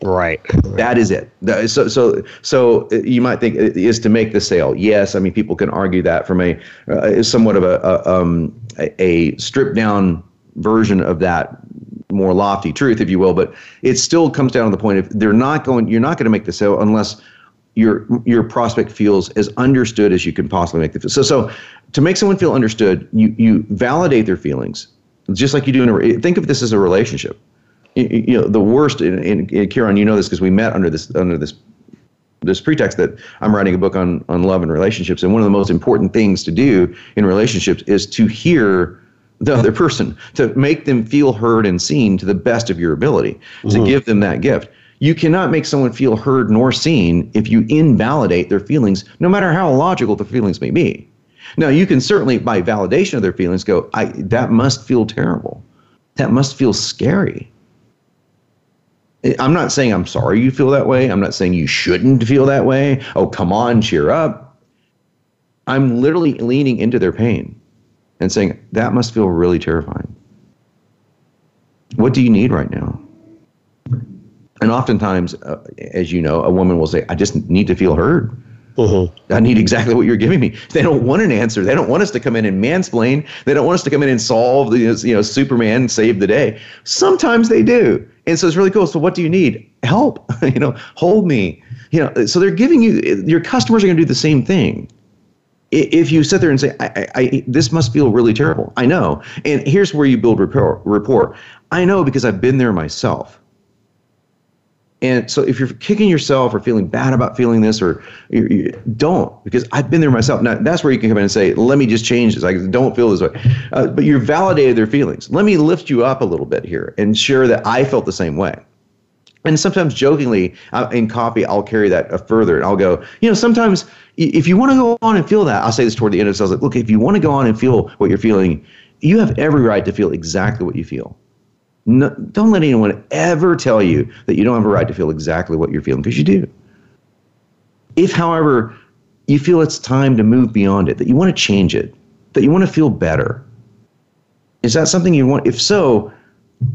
Right. That is it. So, so, so uh, you might think it is to make the sale. Yes, I mean people can argue that from a uh, somewhat of a, a, um, a stripped down version of that more lofty truth, if you will. But it still comes down to the point of they're not going. You're not going to make the sale unless your your prospect feels as understood as you can possibly make them. So so to make someone feel understood, you you validate their feelings, just like you do in a think of this as a relationship. You, know the worst in, in, Kieron, you know this because we met under this under this this pretext that I'm writing a book on on love and relationships, and one of the most important things to do in relationships is to hear the other person, to make them feel heard and seen to the best of your ability, mm-hmm. to give them that gift. You cannot make someone feel heard nor seen if you invalidate their feelings, no matter how illogical the feelings may be. Now, you can certainly, by validation of their feelings, go, I, that must feel terrible. That must feel scary. I'm not saying I'm sorry you feel that way. I'm not saying you shouldn't feel that way. Oh, come on, cheer up. I'm literally leaning into their pain and saying, that must feel really terrifying. What do you need right now? And oftentimes, uh, as you know, a woman will say, I just need to feel heard. Mm-hmm. I need exactly what you're giving me. They don't want an answer. They don't want us to come in and mansplain. They don't want us to come in and solve the, you know, Superman save the day. Sometimes they do. And so it's really cool. So what do you need? Help, you know, hold me, you know, so they're giving you, your customers are going to do the same thing. If you sit there and say, I, I, I, this must feel really terrible. I know. And here's where you build rapport, rapport. I know because I've been there myself. And so if you're kicking yourself or feeling bad about feeling this, or you, you, don't, because I've been there myself. Now that's where you can come in and say, let me just change this. I don't feel this way. Uh, but you've validated their feelings. Let me lift you up a little bit here and share that I felt the same way. And sometimes jokingly uh, in copy, I'll carry that uh, further and I'll go, you know, sometimes if you want to go on and feel that, I'll say this toward the end of the sales, like, look, if you want to go on and feel what you're feeling, you have every right to feel exactly what you feel. No, don't let anyone ever tell you that you don't have a right to feel exactly what you're feeling because you do. If, however, you feel it's time to move beyond it, that you want to change it, that you want to feel better, is that something you want? If so,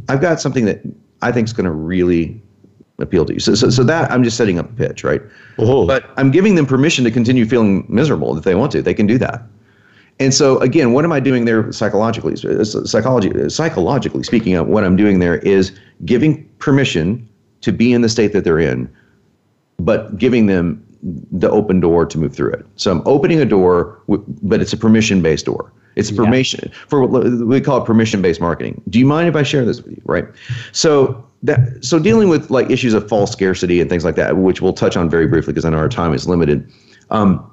I've got something that I think is going to really appeal to you. So, so, so that I'm just setting up a pitch, right? Oh. But I'm giving them permission to continue feeling miserable if they want to. They can do that. And so again, what am I doing there psychologically? Psychology, psychologically speaking, of what I'm doing there is giving permission to be in the state that they're in, but giving them the open door to move through it. So I'm opening a door, but it's a permission-based door. It's permission for what we call it permission-based marketing. Do you mind if I share this with you? Right. So that so dealing with like issues of false scarcity and things like that, which we'll touch on very briefly because I know our time is limited. Um,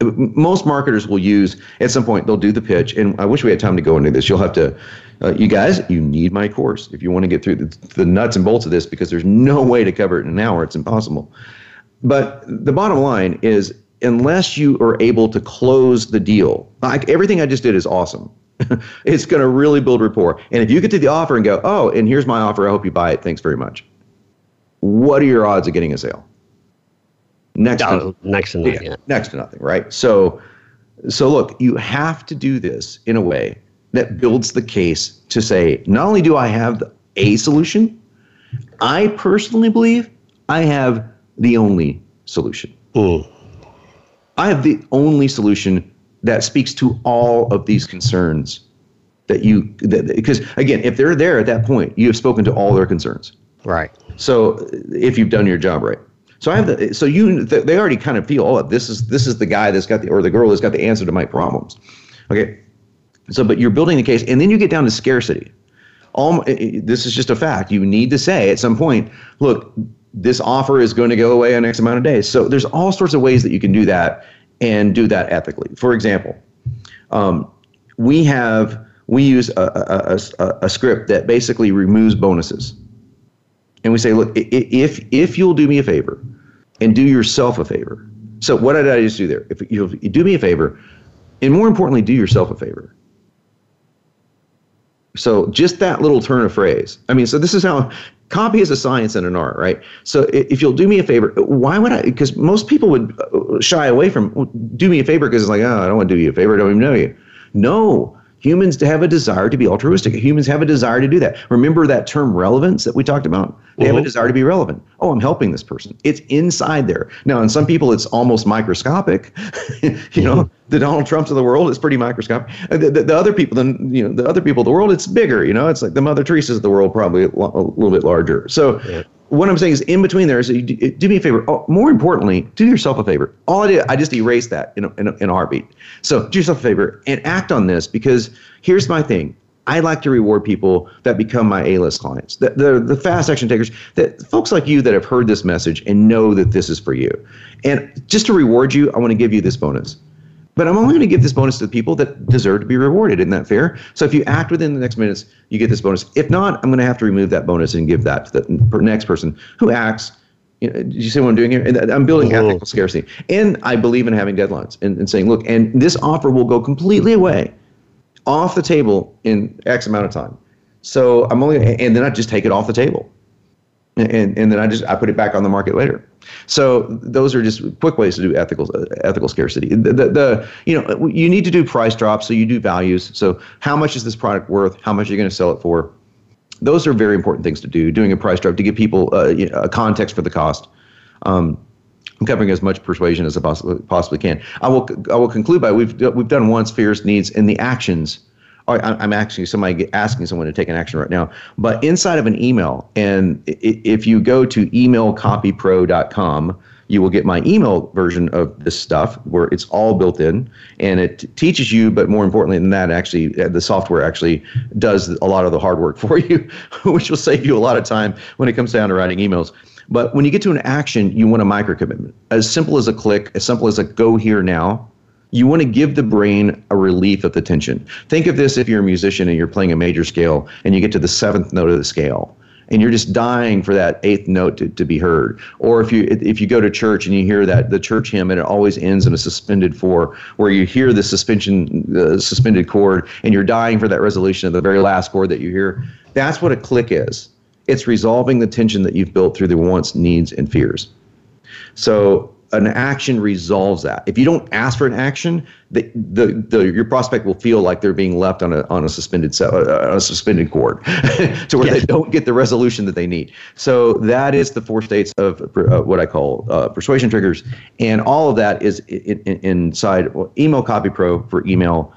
most marketers will use at some point they'll do the pitch and i wish we had time to go into this. You'll have to uh, you guys you need my course if you want to get through the, the, nuts and bolts of this because there's no way to cover it in an hour. It's impossible. But the bottom line is unless you are able to close the deal like everything i just did is awesome. It's going to really build rapport. And if you get to the offer and go oh and here's my offer. I hope you buy it. Thanks very much. What are your odds of getting a sale? Next, to, next to nothing. Yeah, next to nothing, right? So, so look, you have to do this in a way that builds the case to say, not only do I have a solution, I personally believe I have the only solution. Mm. I have the only solution that speaks to all of these concerns that you because again if they're there at that point you have spoken to all their concerns right so if you've done your job right so i have the so you they already kind of feel oh this is this is the guy that's got the or the girl that's got the answer to my problems. Okay? So but you're building the case and then you get down to scarcity. All this is just a fact. You need to say at some point look this offer is going to go away in X amount of days. So there's all sorts of ways that you can do that and do that ethically. For example, um, we have we use a, a, a, a, script that basically removes bonuses, and we say, look, if if you'll do me a favor and do yourself a favor. So what did I just do there? If you, do me a favor, and more importantly, do yourself a favor. So just that little turn of phrase. I mean, so this is how copy is a science and an art, right? So if you'll do me a favor, why would I? Because most people would uh, shy away from do me a favor because it's like, oh, I don't want to do you a favor. I don't even know you. No, Humans to have a desire to be altruistic. Humans have a desire to do that. Remember that term relevance that we talked about? They mm-hmm. have a mm-hmm. desire to be relevant. Oh, I'm helping this person. It's inside there. Now, in some people, it's almost microscopic. you mm-hmm. know, the Donald Trumps of the world is pretty microscopic. The, the, the, other people, then you know, the other people of the world, it's bigger. You know, it's like the Mother Teresa's of the world, probably a, a little bit larger. So, yeah what I'm saying is, in between there is, uh, do, uh, do me a favor. Oh, more importantly, do yourself a favor. All I did, I just erased that in a, in, a, in a heartbeat. So do yourself a favor and act on this because here's my thing. I like to reward people that become my A-list clients, the, the, the fast action takers, that folks like you that have heard this message and know that this is for you. And just to reward you, I want to give you this bonus. But I'm only going to give this bonus to the people that deserve to be rewarded. Isn't that fair? So if you act within the next minutes, you get this bonus. If not, I'm going to have to remove that bonus and give that to the next person who acts. You know, you see what I'm doing here? And uh, I'm building ethical scarcity. And I believe in having deadlines and, and saying, look, and this offer will go completely away off the table in X amount of time. So I'm only, and then I just take it off the table and, and then I just I put it back on the market later. So those are just quick ways to do ethical ethical scarcity. The, the, the, you know you need to do price drops, so you do values. So how much is this product worth? How much are you going to sell it for? Those are very important things to do. Doing a price drop to give people uh, a context for the cost. Um, I'm covering as much persuasion as I possibly possibly can. I will I will conclude by we've we've done once fears, needs, and the actions I'm actually somebody asking someone to take an action right now. But inside of an email, and if you go to emailcopypro.com, you will get my email version of this stuff where it's all built in and it teaches you but more importantly than that actually uh, the software actually does a lot of the hard work for you which will save you a lot of time when it comes down to writing emails but when you get to an action you want a micro commitment as simple as a click as simple as a go here now you want to give the brain a relief of the tension. Think of this if you're a musician and you're playing a major scale and you get to the seventh note of the scale and you're just dying for that eighth note to, to be heard. Or if you if you go to church and you hear that the church hymn and it always ends in a suspended four, where you hear the suspension the suspended chord and you're dying for that resolution of the very last chord that you hear. That's what a click is. It's resolving the tension that you've built through the wants, needs, and fears. So an action resolves that. If you don't ask for an action, the, the, the your prospect will feel like they're being left on a on a suspended uh, a suspended chord, to where they don't get the resolution that they need. So that is the four states of uh, what I call uh, persuasion triggers, and all of that is in, in, inside Email Copy Pro for email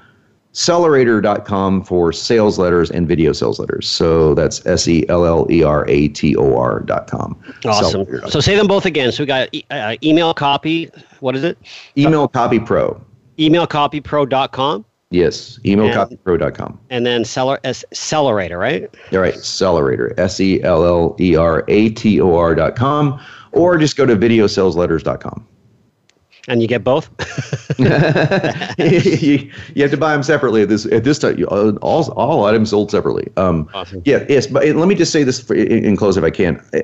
Sellerator.com for sales letters and video sales letters. So that's S E L L E R A T O R.com. Awesome. So say them both again. So we got uh, email copy. What is it? Email Copy Pro. Emailcopypro.com. Yes, emailcopypro.com. And then seller, S, Sellerator, right? All right, Sellerator, S E L L E R A T O R.com, or just go to videosalesletters.com and you get both. you, you, have to buy them separately at this at this time. Uh, all all items sold separately. Um, awesome. Yeah. Yes. But let me just say this for, in, in close if I can. Uh,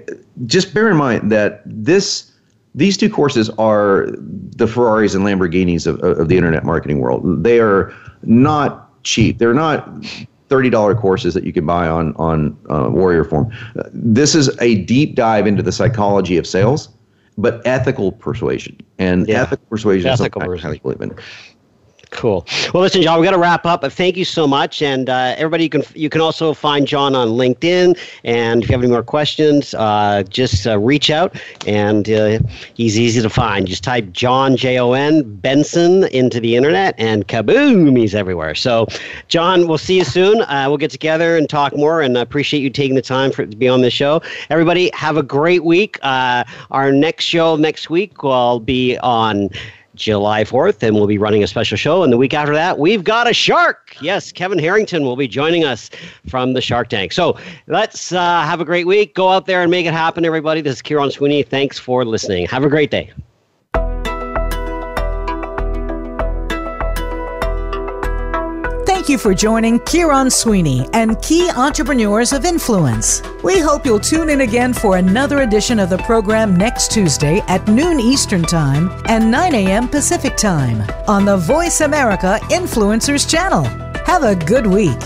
just bear in mind that this these two courses are the Ferraris and Lamborghinis of, of the internet marketing world. They are not cheap. They're not thirty dollar courses that you can buy on on uh, Warrior Forum. Uh, this is a deep dive into the psychology of sales, but ethical persuasion and Yeah. ethical persuasion Ethical is something I highly believe in. Cool. Well, listen, Jon, we got to wrap up, but thank you so much. And uh, everybody, you can you can also find Jon on LinkedIn. And if you have any more questions, uh, just uh, reach out. And uh, he's easy to find. Just type Jon J O N Benson into the internet, and kaboom, he's everywhere. So, Jon, we'll see you soon. Uh, we'll get together and talk more. And I appreciate you taking the time for to be on this show. Everybody, have a great week. Uh, our next show next week will be on. July 4th, and we'll be running a special show. And the week after that, we've got a shark. Yes, Kevin Harrington will be joining us from the Shark Tank. So let's uh, have a great week. Go out there and make it happen, everybody. This is Kieron Sweeney. Thanks for listening. Have a great day. Thank you for joining Kieron Sweeney and Key Entrepreneurs of Influence. We hope you'll tune in again for another edition of the program next Tuesday at noon Eastern Time and 9 a.m. Pacific Time on the Voice America Influencers channel. Have a good week.